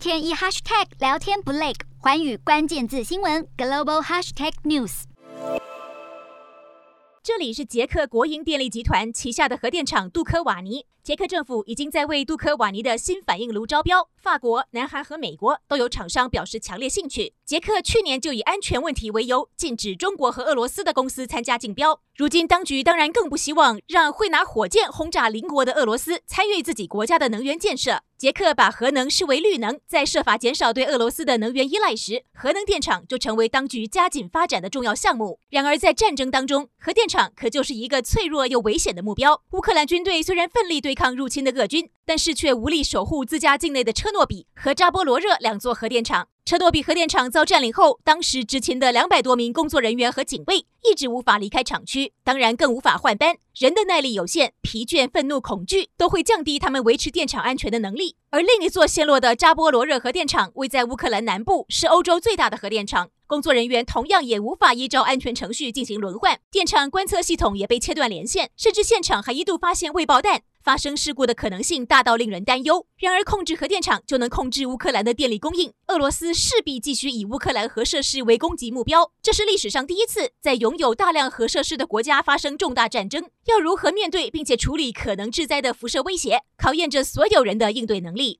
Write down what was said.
天一 hashtag 聊天不累，环宇关键字新闻 global hashtag news。这里是捷克国营电力集团旗下的核电厂杜科瓦尼。捷克政府已经在为杜科瓦尼的新反应炉招标，法国、南韩和美国都有厂商表示强烈兴趣。捷克去年就以安全问题为由，禁止中国和俄罗斯的公司参加竞标。如今当局当然更不希望让会拿火箭轰炸邻国的俄罗斯参与自己国家的能源建设。捷克把核能视为绿能，在设法减少对俄罗斯的能源依赖时，核能电厂就成为当局加紧发展的重要项目。然而在战争当中，核电厂可就是一个脆弱又危险的目标。乌克兰军队虽然奋力对抗入侵的俄军，但是却无力守护自家境内的车车诺比和扎波罗热两座核电厂。车诺比核电厂遭占领后，当时执勤的两百多名工作人员和警卫一直无法离开厂区，当然更无法换班。人的耐力有限，疲倦、愤怒、恐惧都会降低他们维持电厂安全的能力。而另一座陷落的扎波罗热核电厂位在乌克兰南部，是欧洲最大的核电厂，工作人员同样也无法依照安全程序进行轮换，电厂观测系统也被切断连线，甚至现场还一度发现未爆弹。发生事故的可能性大到令人担忧。然而，控制核电厂就能控制乌克兰的电力供应，俄罗斯势必继续以乌克兰核设施为攻击目标。这是历史上第一次在拥有大量核设施的国家发生重大战争。要如何面对并且处理可能致灾的辐射威胁，考验着所有人的应对能力。